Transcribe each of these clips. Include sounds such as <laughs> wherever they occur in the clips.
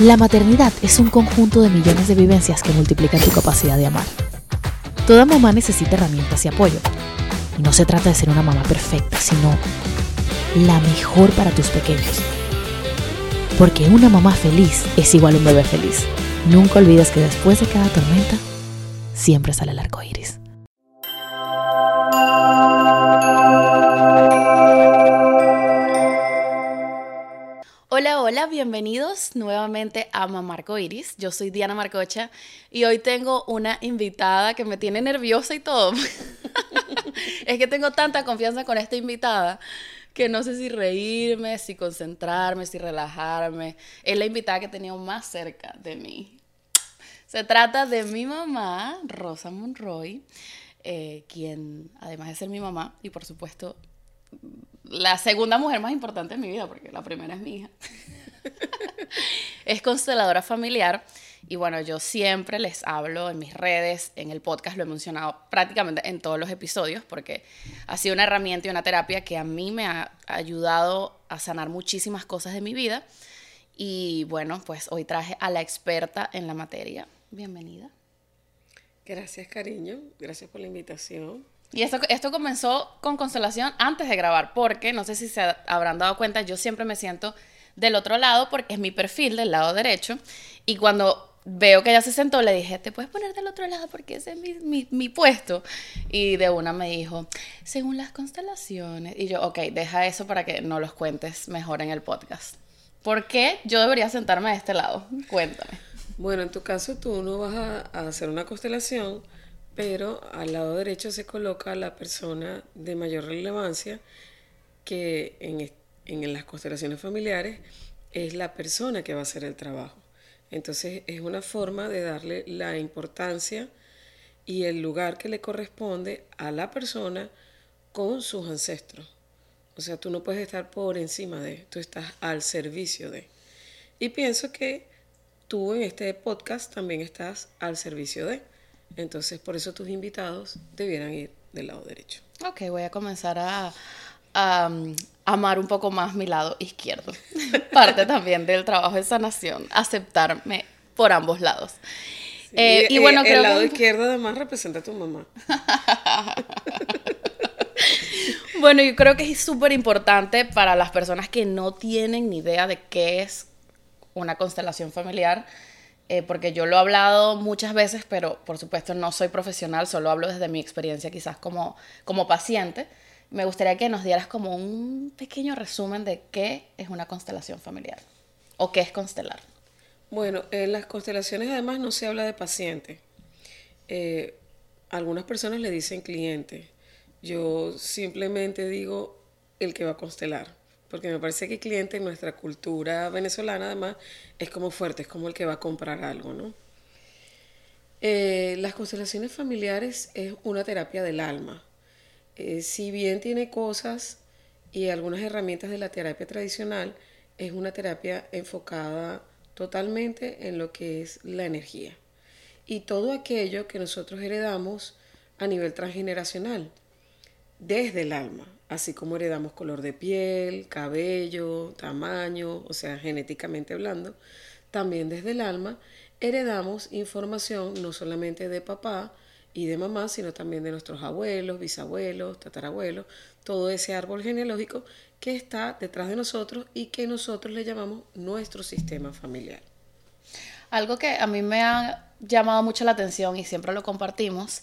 La maternidad es un conjunto de millones de vivencias que multiplican tu capacidad de amar. Toda mamá necesita herramientas y apoyo. Y no se trata de ser una mamá perfecta, sino la mejor para tus pequeños. Porque una mamá feliz es igual a un bebé feliz. Nunca olvides que después de cada tormenta, siempre sale el arco iris. Bienvenidos nuevamente a Mamarco Iris. Yo soy Diana Marcocha y hoy tengo una invitada que me tiene nerviosa y todo. <laughs> es que tengo tanta confianza con esta invitada que no sé si reírme, si concentrarme, si relajarme. Es la invitada que he tenido más cerca de mí. Se trata de mi mamá, Rosa Monroy, eh, quien además de ser mi mamá y por supuesto la segunda mujer más importante en mi vida, porque la primera es mi hija. <laughs> es consteladora familiar y bueno, yo siempre les hablo en mis redes, en el podcast, lo he mencionado prácticamente en todos los episodios, porque ha sido una herramienta y una terapia que a mí me ha ayudado a sanar muchísimas cosas de mi vida. Y bueno, pues hoy traje a la experta en la materia. Bienvenida. Gracias, cariño. Gracias por la invitación. Y esto, esto comenzó con constelación antes de grabar, porque no sé si se habrán dado cuenta, yo siempre me siento del otro lado porque es mi perfil del lado derecho. Y cuando veo que ella se sentó, le dije, ¿te puedes poner del otro lado porque ese es mi, mi, puesto? Y de una me dijo, según las constelaciones. Y yo, ok, deja eso para que no los cuentes mejor en el podcast. ¿Por qué yo debería sentarme de este lado? Cuéntame. Bueno, en tu caso tú no vas a, a hacer una constelación pero al lado derecho se coloca la persona de mayor relevancia que en, en, las constelaciones familiares es la persona que va a hacer el trabajo. Entonces es una forma de darle la importancia y el lugar que le corresponde a la persona con sus ancestros. O sea, tú no puedes estar por encima de, tú estás al servicio de. Y pienso que tú en este podcast también estás al servicio de. Entonces, por eso tus invitados debieran ir del lado derecho. Ok, voy a comenzar a, um, amar un poco más mi lado izquierdo. <laughs> Parte también del trabajo de sanación, aceptarme por ambos lados. Eh, y, bueno, el lado izquierdo además representa a tu mamá. <laughs> bueno, yo creo que es súper importante para las personas que no tienen ni idea de qué es una constelación familiar eh, porque yo lo he hablado muchas veces, pero por supuesto no soy profesional, solo hablo desde mi experiencia quizás como, como paciente. Me gustaría que nos dieras como un pequeño resumen de qué es una constelación familiar o qué es constelar. Bueno, en las constelaciones además no se habla de paciente. Eh, algunas personas le dicen cliente. Yo simplemente digo el que va a constelar porque me parece que cliente en nuestra cultura venezolana además es como fuerte, es como el que va a comprar algo, ¿no? Eh, las constelaciones familiares es una terapia del alma. Eh, si bien tiene cosas y algunas herramientas de la terapia tradicional, es una terapia enfocada totalmente en lo que es la energía. Y todo aquello que nosotros heredamos a nivel transgeneracional, desde el alma así como heredamos color de piel, cabello, tamaño, o sea, genéticamente hablando, también desde el alma heredamos información no solamente de papá y de mamá, sino también de nuestros abuelos, bisabuelos, tatarabuelos, todo ese árbol genealógico que está detrás de nosotros y que nosotros le llamamos nuestro sistema familiar. Algo que a mí me ha llamado mucho la atención y siempre lo compartimos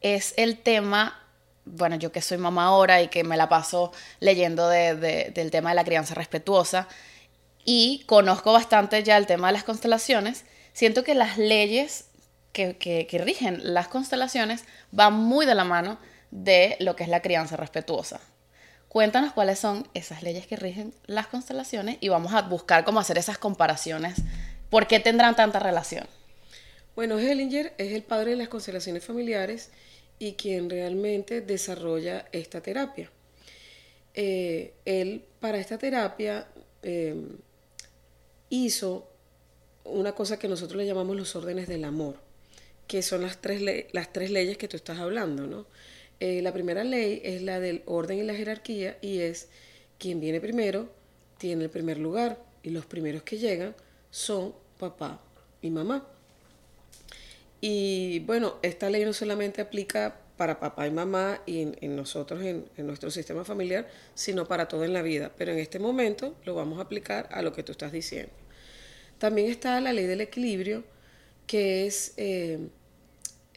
es el tema bueno, yo que soy mamá ahora y que me la paso leyendo del tema de la crianza respetuosa y conozco bastante ya el tema de las constelaciones, siento que las leyes que, rigen las constelaciones van muy de la mano de lo que es la crianza respetuosa. Cuéntanos cuáles son esas leyes que rigen las constelaciones y vamos a buscar cómo hacer esas comparaciones. ¿Por qué tendrán tanta relación? Bueno, Hellinger es el padre de las constelaciones familiares y quien realmente desarrolla esta terapia. Eh, él para esta terapia em, hizo una cosa que nosotros le llamamos los órdenes del amor, que son las tres, las tres leyes que tú estás hablando. ¿no? Eh, la primera ley es la del orden y la jerarquía y es quien viene primero tiene el primer lugar y los primeros que llegan son papá y mamá. Y bueno, esta ley no solamente aplica para papá y mamá y en, nosotros, en, nuestro sistema familiar, sino para todo en la vida. Pero en este momento lo vamos a aplicar a lo que tú estás diciendo. También está la ley del equilibrio, que es eh,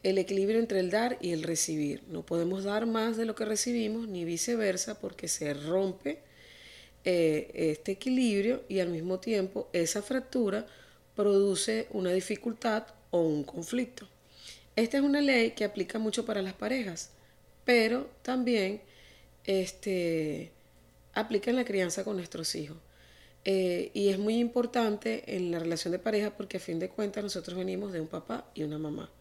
el equilibrio entre el dar y el recibir. No podemos dar más de lo que recibimos, ni viceversa, porque se rompe eh, este equilibrio y al mismo tiempo esa fractura produce una dificultad o un conflicto. Esta es una ley que aplica mucho para las parejas, pero también este, aplica en la crianza con nuestros hijos. Eh, y es muy importante en la relación de pareja porque a fin de cuentas nosotros venimos de un papá y una mamá.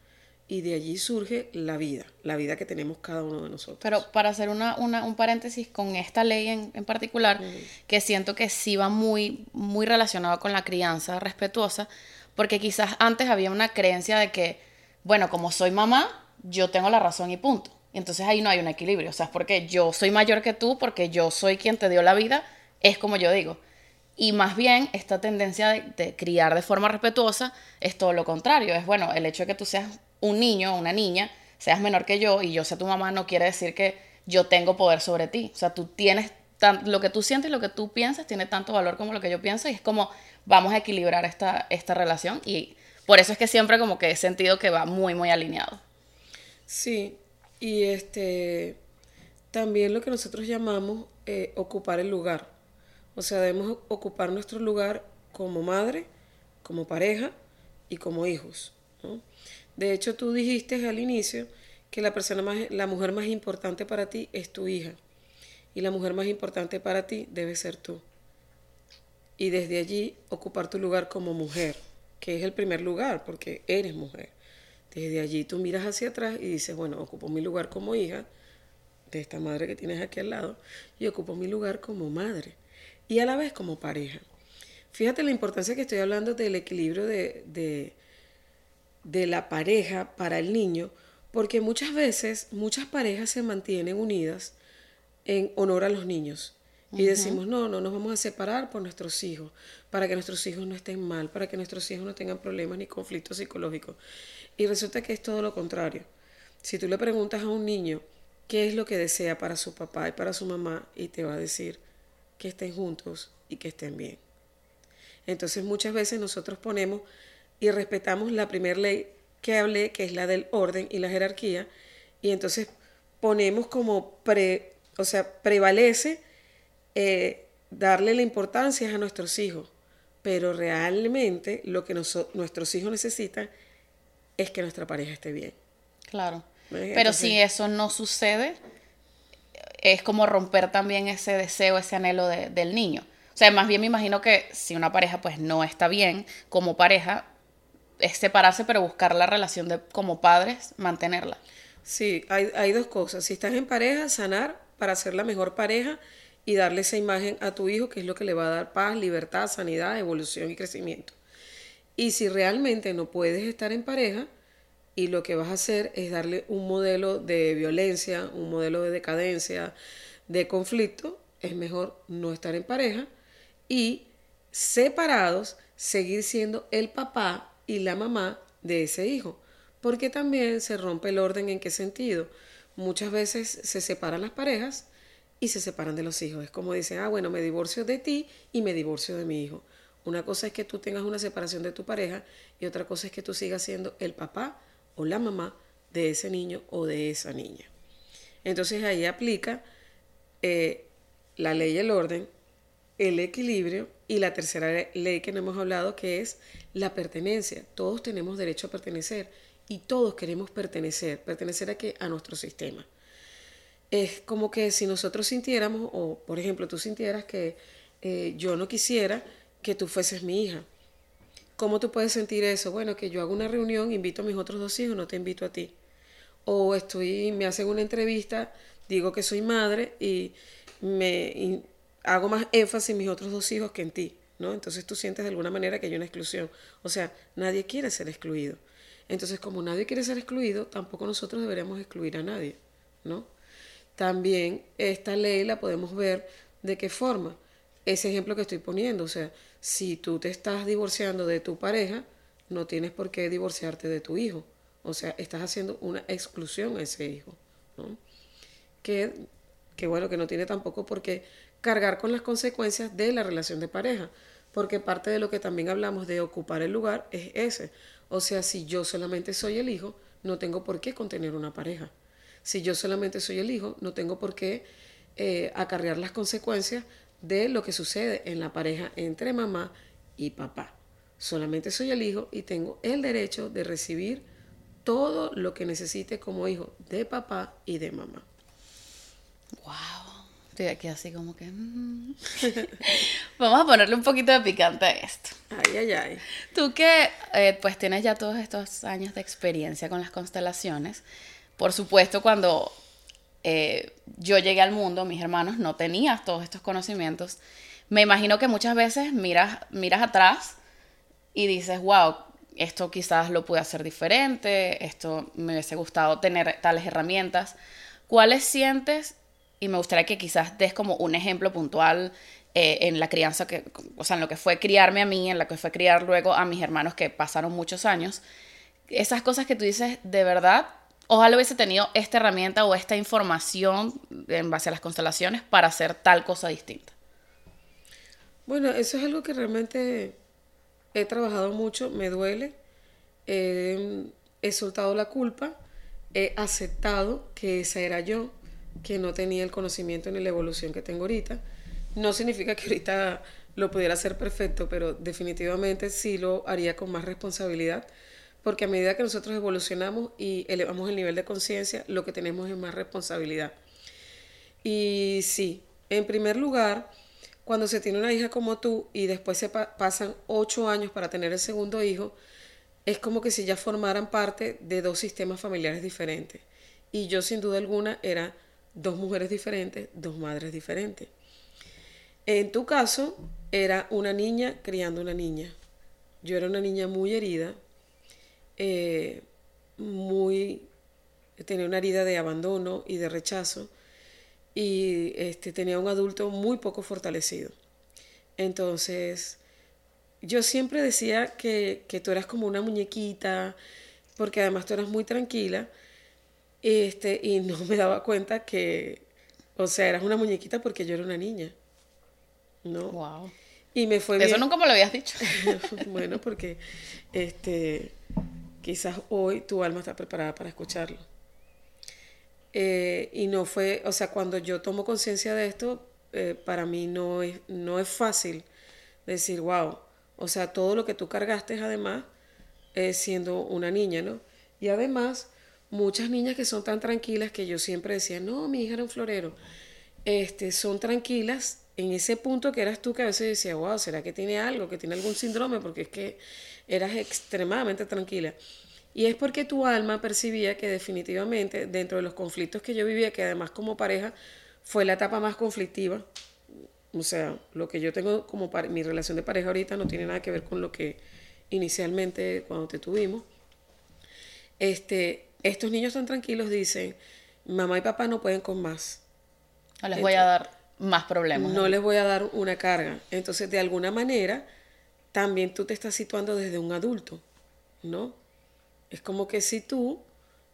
Y de allí surge la vida, la vida que tenemos cada uno de nosotros. Pero para hacer una, una, un paréntesis con esta ley en, en particular, que siento que sí va muy, muy relacionado con la crianza respetuosa, porque quizás antes había una creencia de que, bueno, como soy mamá, yo tengo la razón y punto. Entonces ahí no hay un equilibrio, o sea, es porque yo soy mayor que tú, porque yo soy quien te dio la vida, es como yo digo. Y más bien esta tendencia de, criar de forma respetuosa es todo lo contrario. Es bueno, el hecho de que tú seas un niño o una niña, seas menor que yo y yo sea tu mamá, no quiere decir que yo tengo poder sobre ti. O sea, tú tienes lo que tú sientes lo que tú piensas tiene tanto valor como lo que yo pienso y es como vamos a equilibrar esta, esta relación y por eso es que siempre como que he sentido que va muy, muy alineado. Sí, y este también lo que nosotros llamamos eh, ocupar el lugar. O sea, debemos ocupar nuestro lugar como madre, como pareja y como hijos. De hecho, tú dijiste al inicio que la persona más, la mujer más importante para ti es tu hija. Y la mujer más importante para ti debe ser tú. Y desde allí ocupar tu lugar como mujer, que es el primer lugar, porque eres mujer. Desde allí tú miras hacia atrás y dices, bueno, ocupo mi lugar como hija de esta madre que tienes aquí al lado y ocupo mi lugar como madre y a la vez como pareja. Fíjate la importancia que estoy hablando del equilibrio de, de, la pareja para el niño, porque muchas veces muchas parejas se mantienen unidas en honor a los niños. Y decimos, no, no nos vamos a separar por nuestros hijos, para que nuestros hijos no estén mal, para que nuestros hijos no tengan problemas ni conflictos psicológicos. Y resulta que es todo lo contrario. Si tú le preguntas a un niño qué es lo que desea para su papá y para su mamá, y te va a decir, que estén juntos y que estén bien. Entonces muchas veces nosotros ponemos y respetamos la primera ley que hablé, que es la del orden y la jerarquía, y entonces ponemos como pre, o sea, prevalece eh, darle la importancia a nuestros hijos, pero realmente lo que nuestros hijos necesitan es que nuestra pareja esté bien. Claro. Pero si eso no sucede, es como romper también ese deseo, ese anhelo del niño. O sea, más bien me imagino que si una pareja pues no está bien como pareja, es separarse pero buscar la relación de como padres, mantenerla. Sí, hay, hay dos cosas. Si estás en pareja, sanar para ser la mejor pareja y darle esa imagen a tu hijo, que es lo que le va a dar paz, libertad, sanidad, evolución y crecimiento. Y si realmente no puedes estar en pareja, y lo que vas a hacer es darle un modelo de violencia, un modelo de decadencia, de conflicto, es mejor no estar en pareja y separados seguir siendo el papá y la mamá de ese hijo, porque también se rompe el orden en qué sentido. Muchas veces se separan las parejas y se separan de los hijos. Es como dicen, ah, bueno, me divorcio de ti y me divorcio de mi hijo. Una cosa es que tú tengas una separación de tu pareja y otra cosa es que tú sigas siendo el papá o la mamá de ese niño o de esa niña. Entonces ahí aplica eh, la ley el orden, el equilibrio y la tercera ley que no hemos hablado que es la pertenencia. Todos tenemos derecho a pertenecer y todos queremos pertenecer. ¿Pertenecer a qué? A nuestro sistema. Es como que si nosotros sintiéramos, o por ejemplo tú sintieras que eh, yo no quisiera que tú fueses mi hija ¿Cómo tú puedes sentir eso? Bueno, que yo hago una reunión, invito a mis otros dos hijos, no te invito a ti. O estoy, me hacen una entrevista, digo que soy madre y me hago más énfasis en mis otros dos hijos que en ti, ¿no? Entonces tú sientes de alguna manera que hay una exclusión. O sea, nadie quiere ser excluido. Entonces, como nadie quiere ser excluido, tampoco nosotros deberíamos excluir a nadie, ¿no? También esta ley la podemos ver de qué forma. Ese ejemplo que estoy poniendo, o sea, si tú te estás divorciando de tu pareja, no tienes por qué divorciarte de tu hijo. O sea, estás haciendo una exclusión a ese hijo. Que, que bueno, que no tiene tampoco por qué cargar con las consecuencias de la relación de pareja. Porque parte de lo que también hablamos de ocupar el lugar es ese. O sea, si yo solamente soy el hijo, no tengo por qué contener una pareja. Si yo solamente soy el hijo, no tengo por qué eh, acarrear las consecuencias de lo que sucede en la pareja entre mamá y papá. Solamente soy el hijo y tengo el derecho de recibir todo lo que necesite como hijo de papá y de mamá. Wow. Estoy aquí así como que... mm. <laughs> Vamos a ponerle un poquito de picante a esto. Ay, ay, ay. Tú que eh, pues tienes ya todos estos años de experiencia con las constelaciones, por supuesto cuando eh, yo llegué al mundo, mis hermanos no tenían todos estos conocimientos. Me imagino que muchas veces miras, miras atrás y dices, wow, esto quizás lo pude hacer diferente, esto me hubiese gustado tener tales herramientas. ¿Cuáles sientes? Y me gustaría que quizás des como un ejemplo puntual eh, en la crianza, que, o sea, en lo que fue criarme a mí, en lo que fue criar luego a mis hermanos que pasaron muchos años. Esas cosas que tú dices, de verdad, ojalá hubiese tenido esta herramienta o esta información en base a las constelaciones para hacer tal cosa distinta. Bueno, eso es algo que realmente he trabajado mucho, me duele. He soltado la culpa, he aceptado que esa era yo, que no tenía el conocimiento ni la evolución que tengo ahorita. No significa que ahorita lo pudiera hacer perfecto, pero definitivamente sí lo haría con más responsabilidad, porque a medida que nosotros evolucionamos y elevamos el nivel de conciencia, lo que tenemos es más responsabilidad. Y sí, en primer lugar, cuando se tiene una hija como tú y después se pa pasan ocho años para tener el segundo hijo, es como que si ya formaran parte de dos sistemas familiares diferentes. Y yo sin duda alguna era dos mujeres diferentes, dos madres diferentes. En tu caso, era una niña criando una niña. Yo era una niña muy herida, eh, muy tenía una herida de abandono y de rechazo y este, tenía un adulto muy poco fortalecido. Entonces, yo siempre decía que, que, tú eras como una muñequita, porque además tú eras muy tranquila, este, y <laughs> no me daba cuenta que, o sea, eras una muñequita porque yo era una niña. ¿No? Wow. Y me fue Eso bien. nunca me lo habías dicho. <laughs> bueno, porque este, quizás hoy tu alma está preparada para escucharlo. Eh, y no fue, o sea, cuando yo tomo conciencia de esto, eh, para mí no es, no es fácil decir, wow, o sea, todo lo que tú cargaste además eh, siendo una niña, ¿no? Y además, muchas niñas que son tan tranquilas que yo siempre decía, no, mi hija era un florero, este, son tranquilas en ese punto que eras tú que a veces decía, wow, ¿será que tiene algo, que tiene algún síndrome? Porque es que eras extremadamente tranquila. Y es porque tu alma percibía que definitivamente dentro de los conflictos que yo vivía, que además como pareja fue la etapa más conflictiva, o sea, lo que yo tengo como mi relación de pareja ahorita no tiene nada que ver con lo que inicialmente cuando te tuvimos. Este, estos niños tan tranquilos dicen, mamá y papá no pueden con más. No les voy a dar más problemas. No les voy a dar una carga. Entonces, de alguna manera, también tú te estás situando desde un adulto, ¿no? Es como que si tú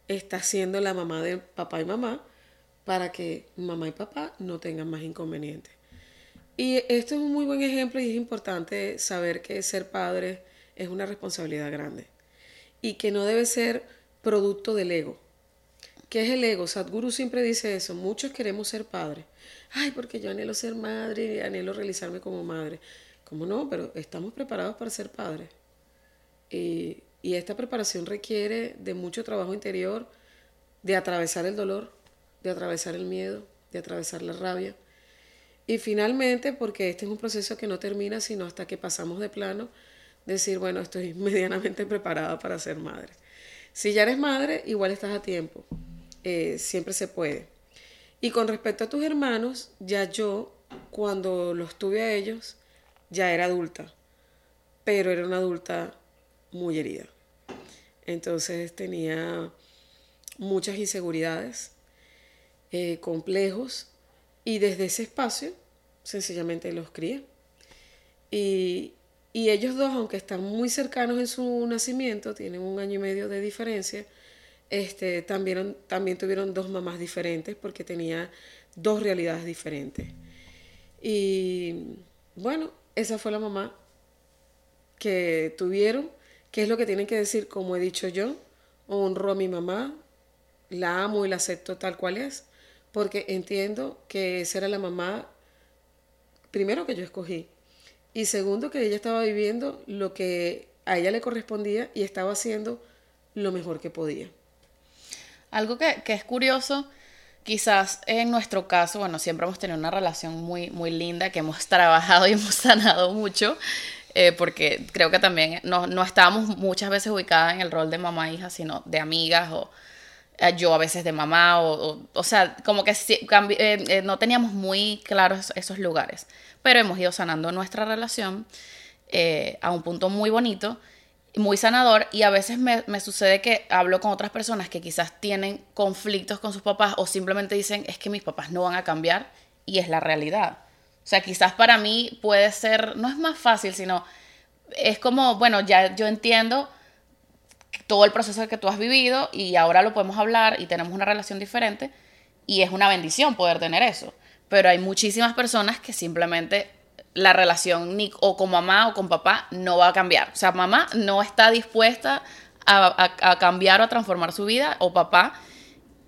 estás siendo la mamá de papá y mamá para que mamá y papá no tengan más inconvenientes. Y esto es un muy buen ejemplo y es importante saber que ser padre es una responsabilidad grande y que no debe ser producto del ego. ¿Qué es el ego? Sadhguru siempre dice eso. Muchos queremos ser padres. Ay, porque yo anhelo ser madre y anhelo realizarme como madre. ¿Cómo no? Pero estamos preparados para ser padres. Y y esta preparación requiere de mucho trabajo interior, de atravesar el dolor, de atravesar el miedo, de atravesar la rabia. Y finalmente, porque este es un proceso que no termina sino hasta que pasamos de plano, decir, bueno, estoy <laughs> medianamente preparada para ser madre. Si ya eres madre, igual estás a tiempo. Eh, siempre se puede. Y con respecto a tus hermanos, ya yo, cuando los tuve a ellos, ya era adulta. Pero era una adulta muy herida. Entonces tenía muchas inseguridades, eh, complejos, y desde ese espacio sencillamente los crié. Y, Y ellos dos, aunque están muy cercanos en su nacimiento, tienen un año y medio de diferencia, este, también, también tuvieron dos mamás diferentes porque tenía dos realidades diferentes. Y bueno, esa fue la mamá que tuvieron, que es lo que tienen que decir, como he dicho yo, honro a mi mamá, la amo y la acepto tal cual es, porque entiendo que esa era la mamá, primero que yo escogí, y segundo que ella estaba viviendo lo que a ella le correspondía y estaba haciendo lo mejor que podía. Algo que, es curioso, quizás en nuestro caso, bueno, siempre hemos tenido una relación muy, muy linda, que hemos <laughs> trabajado y hemos sanado mucho, eh, porque creo que también no, no estábamos muchas veces ubicadas en el rol de mamá e hija, sino de amigas o eh, yo a veces de mamá, o, o, sea, como que eh, no teníamos muy claros esos lugares, pero hemos ido sanando nuestra relación a un punto muy bonito, muy sanador, y a veces me, me sucede que hablo con otras personas que quizás tienen conflictos con sus papás o simplemente dicen, es que mis papás no van a cambiar, y es la realidad. O sea, quizás para mí puede ser, no es más fácil, sino es como, bueno, ya yo entiendo todo el proceso que tú has vivido y ahora lo podemos hablar y tenemos una relación diferente y es una bendición poder tener eso. Pero hay muchísimas personas que simplemente la relación ni o con mamá o con papá no va a cambiar. O sea, mamá no está dispuesta a, a cambiar o a transformar su vida o papá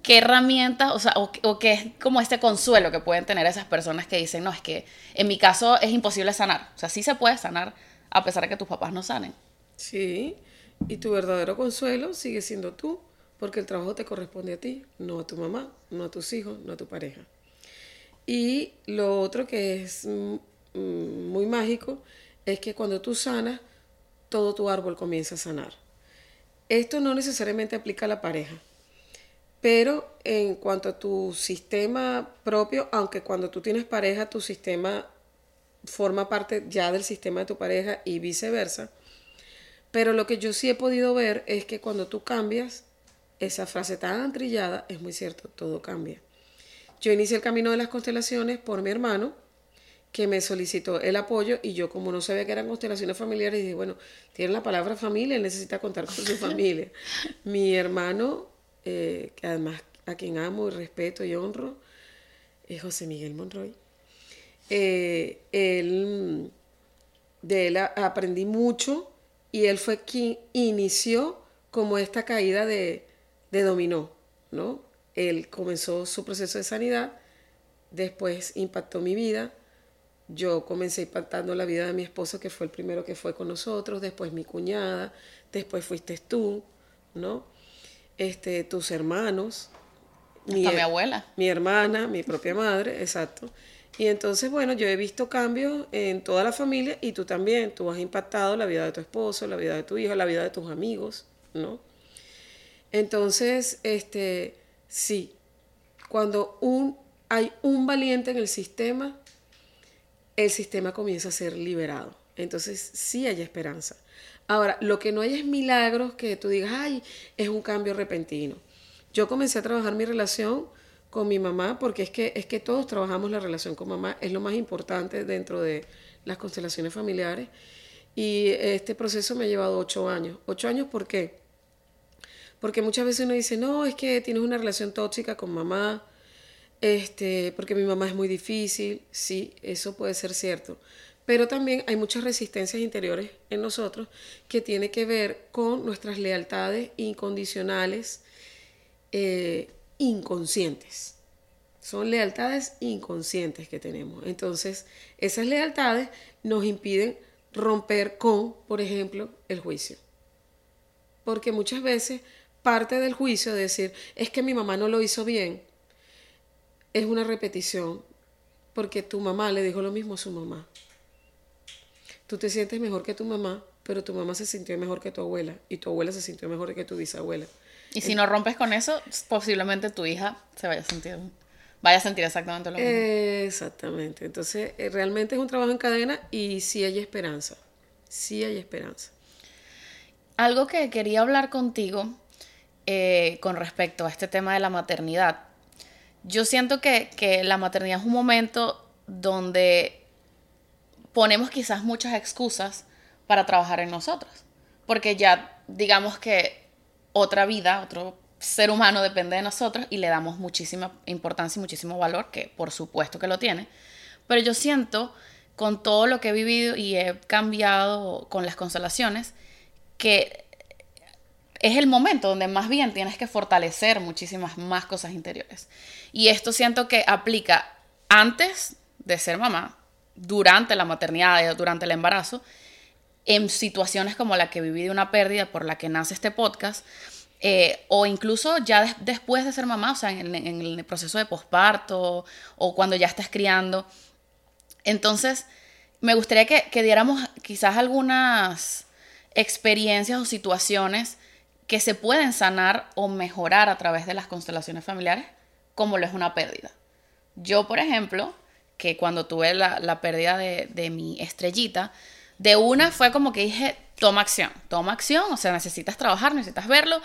qué herramientas, o sea, o, qué es como este consuelo que pueden tener esas personas que dicen, no, es que en mi caso es imposible sanar. O sea, sí se puede sanar a pesar de que tus papás no sanen. Sí, y tu verdadero consuelo sigue siendo tú, porque el trabajo te corresponde a ti, no a tu mamá, no a tus hijos, no a tu pareja. Y lo otro que es mm, muy mágico es que cuando tú sanas, todo tu árbol comienza a sanar. Esto no necesariamente aplica a la pareja pero en cuanto a tu sistema propio, aunque cuando tú tienes pareja, tu sistema forma parte ya del sistema de tu pareja y viceversa. Pero lo que yo sí he podido ver es que cuando tú cambias, esa frase tan trillada es muy cierto, todo cambia. Yo inicié el camino de las constelaciones por mi hermano, que me solicitó el apoyo y yo como no sabía que eran constelaciones familiares, dije, bueno, tiene la palabra familia, necesita contar con su <laughs> familia. mi hermano eh, que además a quien amo y respeto y honro, es José Miguel Monroy. Eh, él, de él aprendí mucho y él fue quien inició como esta caída de, de dominó, ¿no? Él comenzó su proceso de sanidad, después impactó mi vida, yo comencé impactando la vida de mi esposo, que fue el primero que fue con nosotros, después mi cuñada, después fuiste tú, ¿no? este, tus hermanos, mi, mi abuela. Mi hermana, mi propia madre, exacto. Y entonces, bueno, yo he visto cambios en toda la familia y tú también. Tú has impactado la vida de tu esposo, la vida de tu hijo, la vida de tus amigos, ¿no? Entonces, este, sí, cuando un, hay un valiente en el sistema, el sistema comienza a ser liberado. Entonces, sí hay esperanza. Ahora, lo que no hay es milagros que tú digas, ay, es un cambio repentino. Yo comencé a trabajar mi relación con mi mamá porque es que, es que todos trabajamos la relación con mamá, es lo más importante dentro de las constelaciones familiares. Y este proceso me ha llevado ocho años. ¿Ocho años por qué? Porque muchas veces uno dice, no, es que tienes una relación tóxica con mamá, este, porque mi mamá es muy difícil. Sí, eso puede ser cierto. Pero también hay muchas resistencias interiores en nosotros que tiene que ver con nuestras lealtades incondicionales, eh, inconscientes. Son lealtades inconscientes que tenemos. Entonces, esas lealtades nos impiden romper con, por ejemplo, el juicio. Porque muchas veces parte del juicio de decir, es que mi mamá no lo hizo bien, es una repetición, porque tu mamá le dijo lo mismo a su mamá. Tú te sientes mejor que tu mamá, pero tu mamá se sintió mejor que tu abuela y tu abuela se sintió mejor que tu bisabuela. Y si no rompes con eso, posiblemente tu hija se vaya a sentir vaya a sentir exactamente lo mismo. Exactamente. Entonces, eh, realmente es un trabajo en cadena y sí hay esperanza. Sí hay esperanza. Algo que quería hablar contigo eh, con respecto a este tema de la maternidad. Yo siento que, que la maternidad es un momento donde ponemos quizás muchas excusas para trabajar en nosotros. Porque ya digamos que otra vida, otro ser humano depende de nosotros y le damos muchísima importancia y muchísimo valor, que por supuesto que lo tiene. Pero yo siento, con todo lo que he vivido y he cambiado con las constelaciones, que es el momento donde más bien tienes que fortalecer muchísimas más cosas interiores. Y esto siento que aplica antes de ser mamá, durante la maternidad durante el embarazo, en situaciones como la que viví de una pérdida por la que nace este podcast, eh, o incluso ya después de ser mamá, o sea, en, el proceso de posparto o cuando ya estás criando. Entonces, me gustaría que, que, diéramos quizás algunas experiencias o situaciones que se pueden sanar o mejorar a través de las constelaciones familiares, como lo es una pérdida. Yo, por ejemplo, que cuando tuve la, pérdida de, de mi estrellita, de una fue como que dije, toma acción, toma acción, o sea, necesitas trabajar, necesitas verlo,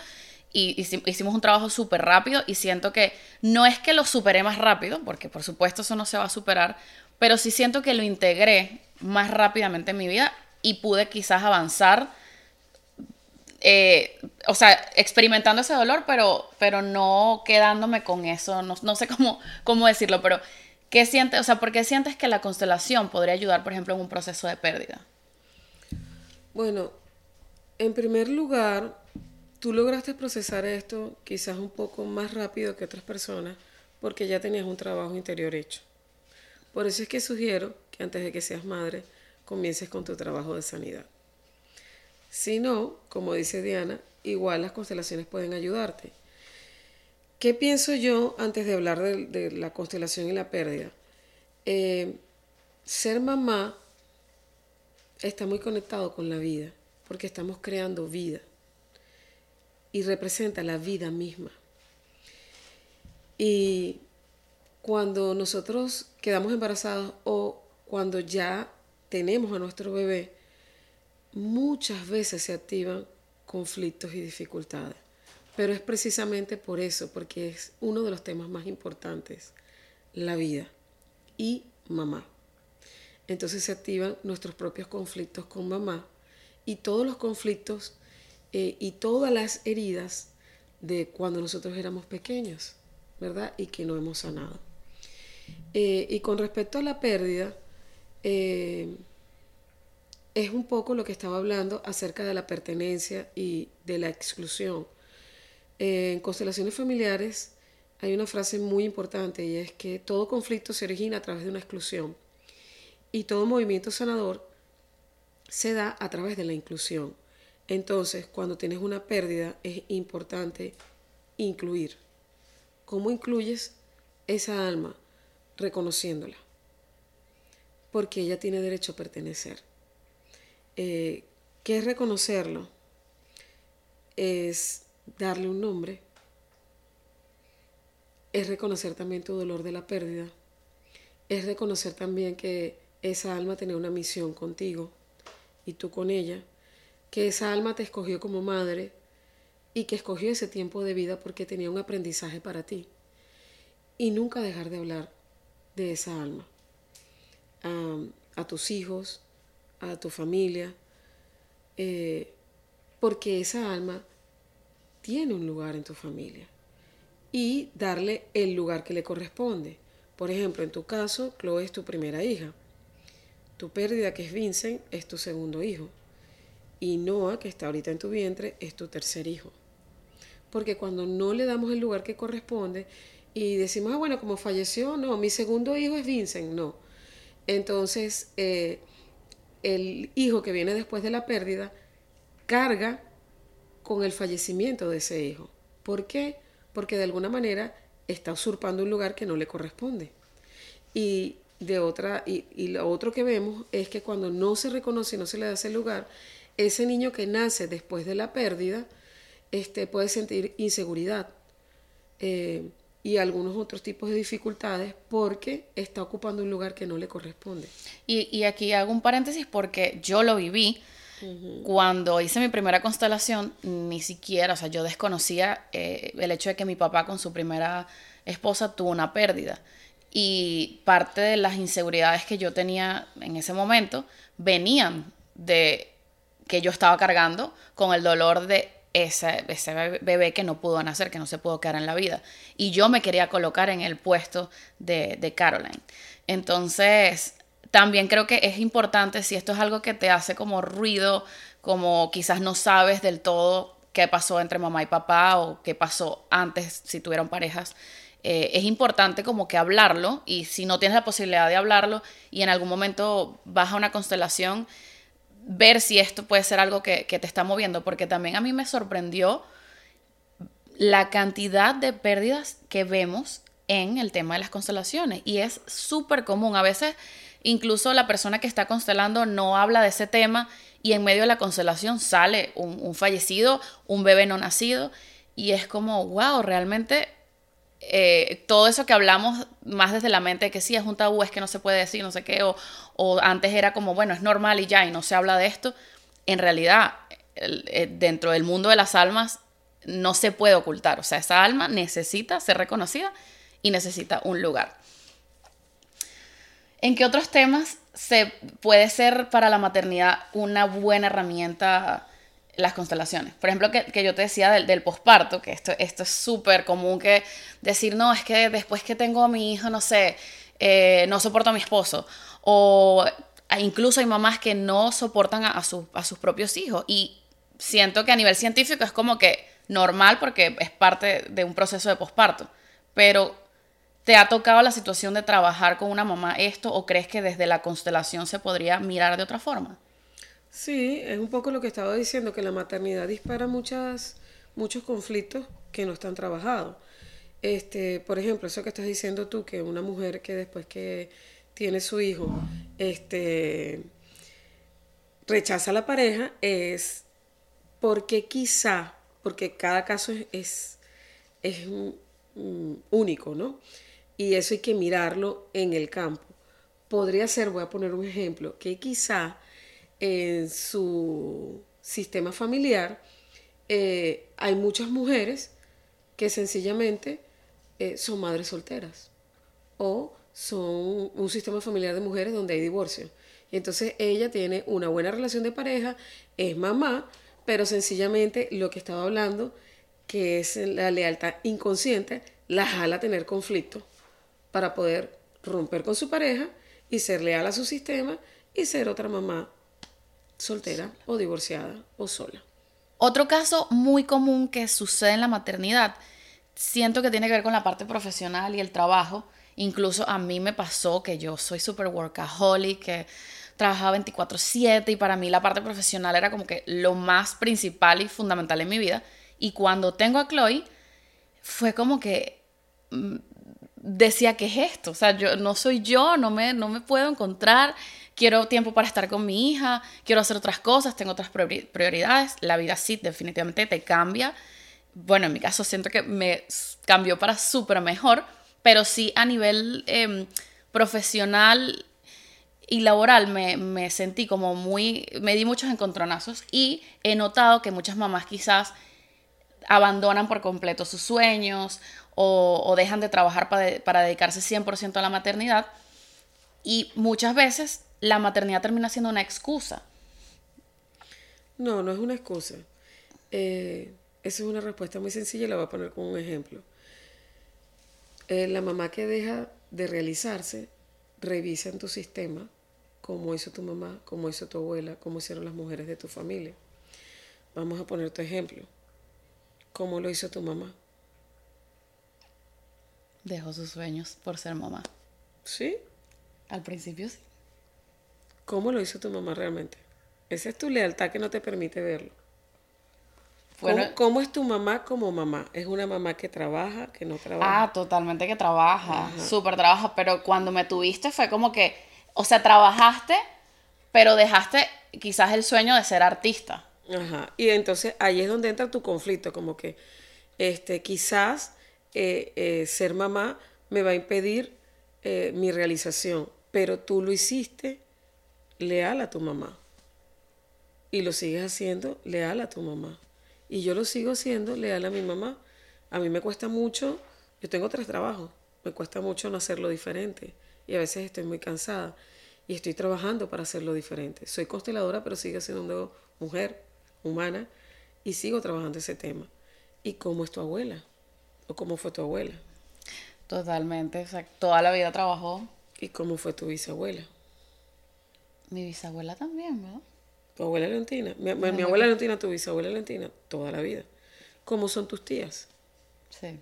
y hicimos un trabajo súper rápido y siento que no es que lo superé más rápido, porque por supuesto eso no se va a superar, pero sí siento que lo integré más rápidamente en mi vida y pude quizás avanzar, eh, o sea, experimentando ese dolor, pero, pero no quedándome con eso, no, no sé cómo, cómo decirlo, pero ¿qué sientes, o sea, por qué sientes que la constelación podría ayudar, por ejemplo, en un proceso de pérdida? Bueno, en primer lugar, Tú lograste procesar esto quizás un poco más rápido que otras personas porque ya tenías un trabajo interior hecho. Por eso es que sugiero que antes de que seas madre, comiences con tu trabajo de sanidad. Si no, como dice Diana, igual las constelaciones pueden ayudarte. ¿Qué pienso yo antes de hablar de, la constelación y la pérdida? Eh, ser mamá está muy conectado con la vida, porque estamos creando vida y representa la vida misma. Y cuando nosotros quedamos embarazados o cuando ya tenemos a nuestro bebé, muchas veces se activan conflictos y dificultades. Pero es precisamente por eso, porque es uno de los temas más importantes, la vida y mamá. Entonces se activan nuestros propios conflictos con mamá y todos los conflictos eh, y todas las heridas de cuando nosotros éramos pequeños, ¿verdad? Y que no hemos sanado. Eh, y con respecto a la pérdida, eh, es un poco lo que estaba hablando acerca de la pertenencia y de la exclusión. en constelaciones familiares hay una frase muy importante y es que todo conflicto se origina a través de una exclusión y todo movimiento sanador se da a través de la inclusión. Entonces, cuando tienes una pérdida, es importante incluir. ¿Cómo incluyes esa alma? Reconociéndola. Porque ella tiene derecho a pertenecer. Eh, ¿Qué es reconocerlo? Es darle un nombre. Es reconocer también tu dolor de la pérdida. Es reconocer también que esa alma tenía una misión contigo y tú con ella que esa alma te escogió como madre y que escogió ese tiempo de vida porque tenía un aprendizaje para ti. Y nunca dejar de hablar de esa alma. a tus hijos, a tu familia, eh, porque esa alma tiene un lugar en tu familia. Y darle el lugar que le corresponde. Por ejemplo, en tu caso, Chloe es tu primera hija. Tu pérdida, que es Vincent, es tu segundo hijo y Noah, que está ahorita en tu vientre, es tu tercer hijo. Porque cuando no le damos el lugar que corresponde y decimos, ah, bueno, como falleció, no, mi segundo hijo es Vincent, no. Entonces, eh, el hijo que viene después de la pérdida carga con el fallecimiento de ese hijo. ¿Por qué? Porque de alguna manera está usurpando un lugar que no le corresponde. Y de otra, y, y lo otro que vemos es que cuando no se reconoce y no se le da ese lugar, ese niño que nace después de la pérdida este, puede sentir inseguridad eh, y algunos otros tipos de dificultades porque está ocupando un lugar que no le corresponde. Y, aquí hago un paréntesis porque yo lo viví. Cuando hice mi primera constelación, ni siquiera, o sea, yo desconocía eh, el hecho de que mi papá con su primera esposa tuvo una pérdida. Y parte de las inseguridades que yo tenía en ese momento venían de que yo estaba cargando con el dolor de ese, bebé que no pudo nacer, que no se pudo quedar en la vida. Y yo me quería colocar en el puesto de, de Caroline. Entonces, también creo que es importante, si esto es algo que te hace como ruido, como quizás no sabes del todo qué pasó entre mamá y papá o qué pasó antes si tuvieron parejas, eh, es importante como que hablarlo y si no tienes la posibilidad de hablarlo y en algún momento vas a una constelación, ver si esto puede ser algo que, que te está moviendo, porque también a mí me sorprendió la cantidad de pérdidas que vemos en el tema de las constelaciones y es súper común. A veces incluso la persona que está constelando no habla de ese tema y en medio de la constelación sale un, un fallecido, un bebé no nacido y es como, wow, realmente eh, todo eso que hablamos más desde la mente, que sí es un tabú, es que no se puede decir, no sé qué, o, o antes era como, bueno, es normal y ya, y no se habla de esto, en realidad, eh, dentro del mundo de las almas, no se puede ocultar, o sea, esa alma necesita ser reconocida y necesita un lugar. ¿En qué otros temas se puede ser para la maternidad una buena herramienta las constelaciones. Por ejemplo, que, que yo te decía del, del posparto, que esto, esto es súper común que decir, no, es que después que tengo a mi hijo, no sé, eh, no soporto a mi esposo. O incluso hay mamás que no soportan a, a sus propios hijos. Y siento que a nivel científico es como que normal porque es parte de un proceso de posparto. Pero ¿Te ha tocado la situación de trabajar con una mamá esto o crees que desde la constelación se podría mirar de otra forma? Sí, es un poco lo que estaba diciendo, que la maternidad dispara muchas, muchos conflictos que no están trabajados. Este, por ejemplo, eso que estás diciendo tú, que una mujer que después que tiene su hijo, este, rechaza a la pareja, es porque quizá, porque cada caso es, es, es único, ¿no? Y eso hay que mirarlo en el campo. Podría ser, voy a poner un ejemplo, que quizá en su sistema familiar eh, hay muchas mujeres que sencillamente eh, son madres solteras o son un sistema familiar de mujeres donde hay divorcio. Y entonces ella tiene una buena relación de pareja, es mamá, pero sencillamente lo que estaba hablando, que es la lealtad inconsciente, la jala a tener conflicto para poder romper con su pareja y ser leal a su sistema y ser otra mamá soltera o divorciada o sola. Otro caso muy común que sucede en la maternidad, siento que tiene que ver con la parte profesional y el trabajo. Incluso a mí me pasó que yo soy super workaholic, que trabajaba 24/7 y para mí la parte profesional era como que lo más principal y fundamental en mi vida. Y cuando tengo a Chloe, fue como que mm, decía, ¿qué es esto? O sea, yo no soy yo, no me, no me puedo encontrar quiero tiempo para estar con mi hija, quiero hacer otras cosas, tengo otras prioridades. La vida sí, definitivamente te cambia. Bueno, en mi caso siento que me cambió para súper mejor, pero sí a nivel eh, profesional y laboral me, me, sentí como muy, me di muchos encontronazos y he notado que muchas mamás quizás abandonan por completo sus sueños o, o dejan de trabajar para, para dedicarse 100% a la maternidad y muchas veces la maternidad termina siendo una excusa. No, no es una excusa. Eh, esa es una respuesta muy sencilla y la voy a poner como un ejemplo. Eh, la mamá que deja de realizarse, revisa en tu sistema cómo hizo tu mamá, cómo hizo tu abuela, cómo hicieron las mujeres de tu familia. Vamos a poner tu ejemplo. ¿Cómo lo hizo tu mamá? Dejó sus sueños por ser mamá. ¿Sí? Al principio sí. ¿Cómo lo hizo tu mamá realmente? Esa es tu lealtad que no te permite verlo. Bueno, ¿Cómo, ¿Cómo, es tu mamá como mamá? ¿Es una mamá que trabaja, que no trabaja? Ah, totalmente que trabaja, súper trabaja, pero cuando me tuviste fue como que, o sea, trabajaste, pero dejaste quizás el sueño de ser artista. Ajá, y entonces ahí es donde entra tu conflicto, como que este, quizás eh, eh, ser mamá me va a impedir eh, mi realización, pero tú lo hiciste leal a tu mamá. Y lo sigues haciendo leal a tu mamá. Y yo lo sigo haciendo leal a mi mamá. A mí me cuesta mucho, yo tengo tres trabajos, me cuesta mucho no hacerlo diferente. Y a veces estoy muy cansada. Y estoy trabajando para hacerlo diferente. Soy consteladora, pero sigo haciendo mujer, humana, y sigo trabajando ese tema. ¿Y cómo es tu abuela? ¿O cómo fue tu abuela? Totalmente, o sea, toda la vida trabajó. ¿Y cómo fue tu bisabuela? Mi bisabuela también, ¿verdad? Tu abuela Leontina. Mi, mi- mi abuela Leontina, tu bisabuela Leontina, toda la vida. ¿Cómo son tus tías? Sí.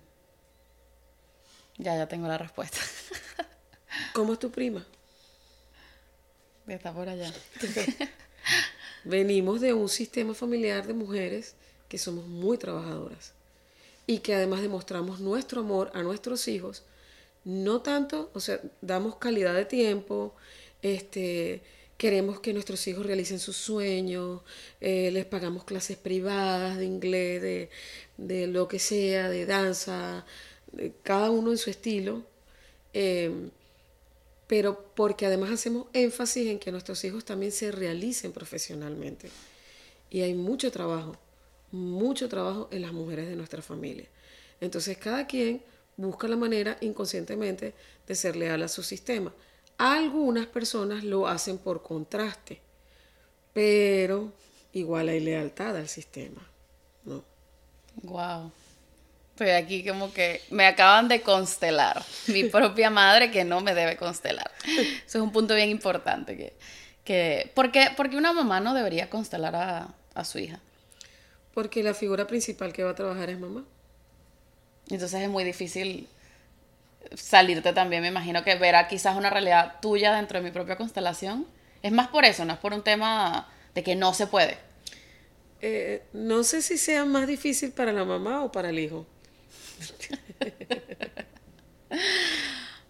Ya, ya tengo la respuesta. <laughs> ¿Cómo es tu prima? Está por allá. <laughs> Venimos de un sistema familiar de mujeres que somos muy trabajadoras y que además demostramos nuestro amor a nuestros hijos, no tanto, o sea, damos calidad de tiempo, este, queremos que nuestros hijos realicen sus sueños, eh, les pagamos clases privadas de inglés, de, de lo que sea, de danza, cada uno en su estilo. eh, pero porque además hacemos énfasis en que nuestros hijos también se realicen profesionalmente. Y hay mucho trabajo, mucho trabajo en las mujeres de nuestra familia. Entonces cada quien busca la manera inconscientemente de ser leal a su sistema. Algunas personas lo hacen por contraste, pero igual hay lealtad al sistema, ¿no? Wow. Estoy aquí como que me acaban de constelar. <laughs> Mi propia madre que no me debe constelar. Eso es un punto bien importante. Que, que, ¿por qué, por qué una mamá no debería constelar a, a su hija? Porque la figura principal que va a trabajar es mamá. Entonces es muy difícil salirte también. Me imagino que verá quizás una realidad tuya dentro de mi propia constelación. Es más por eso, no es por un tema de que no se puede. Eh, no sé si sea más difícil para la mamá o para el hijo.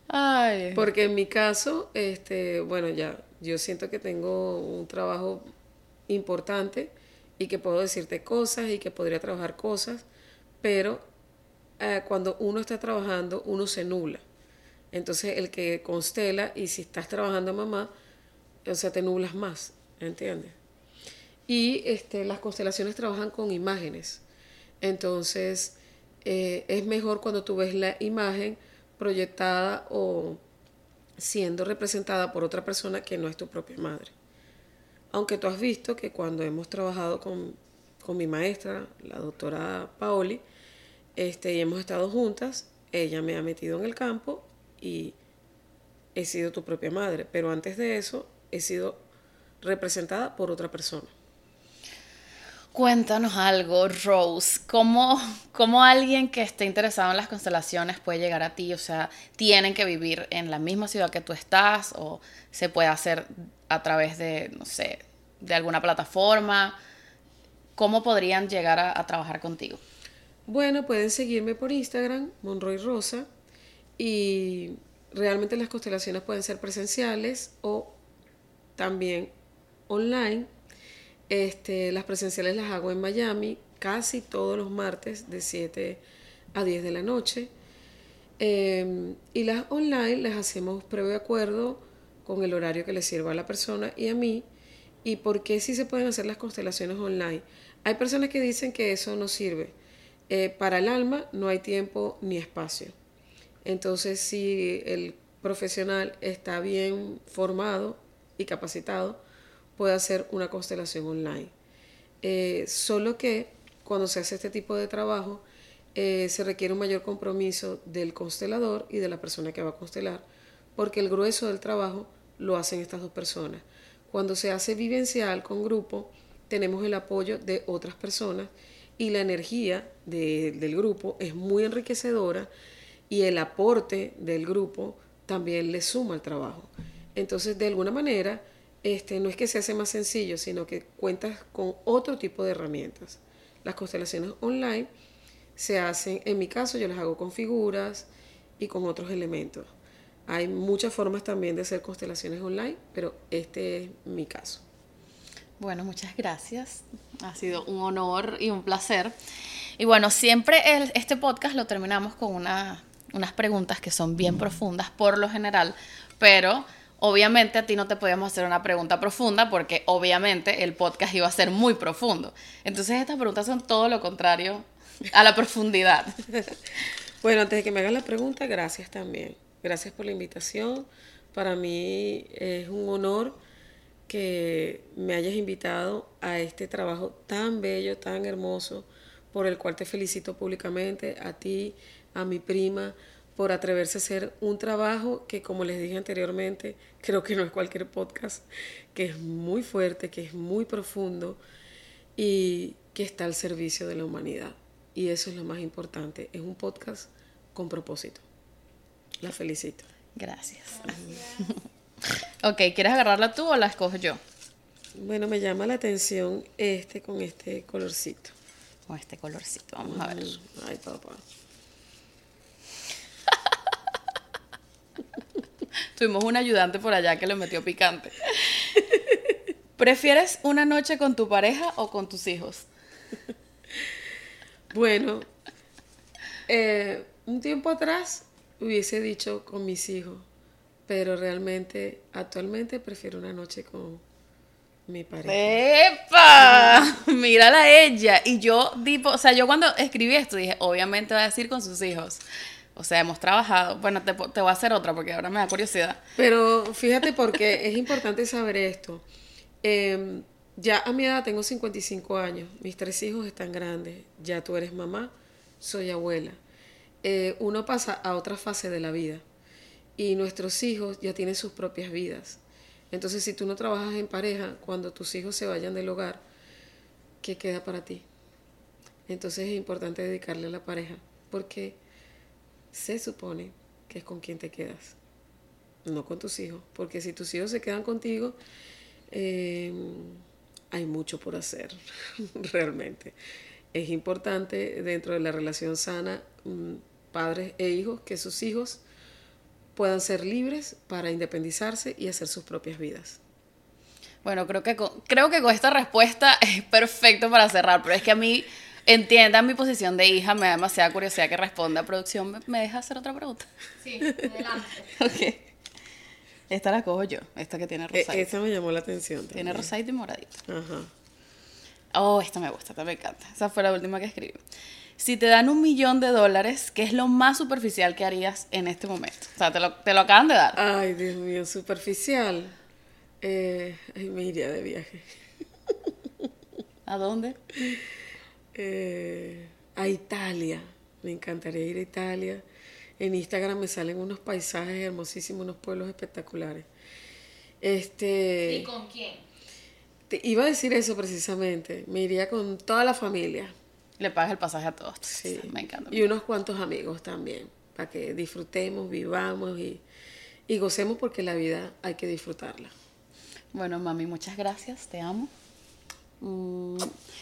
Ay. Porque en mi caso, este, bueno, ya, yo siento que tengo un trabajo importante y que puedo decirte cosas y que podría trabajar cosas, pero eh, cuando uno está trabajando, uno se nubla. Entonces, el que constela, y si estás trabajando mamá, o sea, te nublas más, ¿entiendes? Y este, las constelaciones trabajan con imágenes. Entonces, eh, es mejor cuando tú ves la imagen proyectada o siendo representada por otra persona que no es tu propia madre. Aunque tú has visto que cuando hemos trabajado con, con mi maestra, la doctora Paoli, este, y hemos estado juntas, ella me ha metido en el campo y he sido tu propia madre. Pero antes de eso, he sido representada por otra persona. Cuéntanos algo, Rose. ¿Cómo, ¿Cómo alguien que esté interesado en las constelaciones puede llegar a ti? O sea, ¿tienen que vivir en la misma ciudad que tú estás? ¿O se puede hacer a través de, no sé, de alguna plataforma? ¿Cómo podrían llegar a, a trabajar contigo? Bueno, pueden seguirme por Instagram, Monroy Rosa, y realmente las constelaciones pueden ser presenciales o también online. Este, las presenciales las hago en Miami casi todos los martes de 7 a 10 de la noche. Eh, y las online las hacemos previo acuerdo con el horario que le sirva a la persona y a mí. ¿Y por qué sí se pueden hacer las constelaciones online? Hay personas que dicen que eso no sirve. Eh, para el alma no hay tiempo ni espacio. Entonces, si el profesional está bien formado y capacitado, puede hacer una constelación online. Eh, solo que cuando se hace este tipo de trabajo, eh, se requiere un mayor compromiso del constelador y de la persona que va a constelar, porque el grueso del trabajo lo hacen estas dos personas. Cuando se hace vivencial con grupo, tenemos el apoyo de otras personas y la energía de, del grupo es muy enriquecedora y el aporte del grupo también le suma al trabajo. Entonces, de alguna manera, este, no es que se hace más sencillo, sino que cuentas con otro tipo de herramientas. Las constelaciones online se hacen, en mi caso, yo las hago con figuras y con otros elementos. Hay muchas formas también de hacer constelaciones online, pero este es mi caso. Bueno, muchas gracias. Ha sido un honor y un placer. Y bueno, siempre el, este podcast lo terminamos con una, unas preguntas que son bien profundas por lo general, pero obviamente a ti no te podíamos hacer una pregunta profunda porque obviamente el podcast iba a ser muy profundo. Entonces estas preguntas son todo lo contrario a la profundidad. <laughs> Bueno, antes de que me hagas la pregunta, gracias también. Gracias por la invitación. Para mí es un honor que me hayas invitado a este trabajo tan bello, tan hermoso, por el cual te felicito públicamente, a ti, a mi prima, por atreverse a hacer un trabajo que, como les dije anteriormente, <laughs> creo que no es cualquier podcast, que es muy fuerte, que es muy profundo y que está al servicio de la humanidad. Y eso es lo más importante. Es un podcast con propósito. La felicito. Gracias. Ok, ¿quieres agarrarla tú o la escojo yo? Bueno, me llama la atención este con este colorcito. Con este colorcito, vamos a ver. Ay, papá. <laughs> Tuvimos un ayudante por allá que le metió picante. ¿Prefieres una noche con tu pareja o con tus hijos? <laughs> Bueno, eh, un tiempo atrás hubiese dicho con mis hijos, pero realmente actualmente prefiero una noche con mi pareja. ¡Epa! <laughs> Mírala a ella. Y yo, tipo, o sea, yo cuando escribí esto dije, obviamente va a decir con sus hijos. O sea, hemos trabajado. Bueno, te, te voy a hacer otra porque ahora me da curiosidad. Pero fíjate porque es importante saber esto. Em, ya a mi edad tengo 55 años, mis tres hijos están grandes, ya tú eres mamá, soy abuela. Eh, uno pasa a otra fase de la vida y nuestros hijos ya tienen sus propias vidas. Entonces, si tú no trabajas en pareja, cuando tus hijos se vayan del hogar, ¿qué queda para ti? Entonces es importante dedicarle a la pareja, porque se supone que es con quien te quedas, no con tus hijos, porque si tus hijos se quedan contigo, eh, hay mucho por hacer, <laughs> realmente. Es importante dentro de la relación sana, mm, padres e hijos, que sus hijos puedan ser libres para independizarse y hacer sus propias vidas. Bueno, creo que con, creo que con esta respuesta <laughs> es perfecto para cerrar, pero es que a mí, entiendan mi posición de hija, me da demasiada curiosidad que responda. Producción, ¿me, deja hacer otra pregunta? Sí, adelante. <laughs> ok. Esta la cojo yo, esta que tiene E- rosadito. esa me llamó la atención. Tiene también. rosadito y moradito. Ajá. Oh, esta me gusta, esta me encanta. Esa fue la última que escribí. Si te dan un millón de dólares, ¿qué es lo más superficial que harías en este momento? O sea, te lo, te lo acaban de dar. Ay, Dios mío, superficial. Eh, ay, me iría de viaje. ¿A dónde? Eh, a Italia. Me encantaría ir a Italia. En Instagram me salen unos paisajes hermosísimos, unos pueblos espectaculares. Este, ¿Y con quién? te iba a decir eso precisamente. Me iría con toda la familia. Le pagas el pasaje a todos. Sí. Me encanta. Y unos cuantos amigos también, para que disfrutemos, vivamos y, y gocemos porque la vida hay que disfrutarla. Bueno, mami, muchas gracias, te amo. Mm,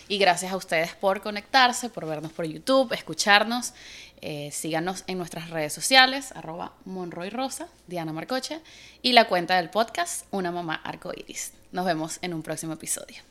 Y gracias a ustedes por conectarse, por vernos por YouTube, escucharnos. Eh, síganos en nuestras redes sociales, arroba Monroy Rosa, Diana Marcoche, y la cuenta del podcast Una Mamá Arcoiris. Nos vemos en un próximo episodio.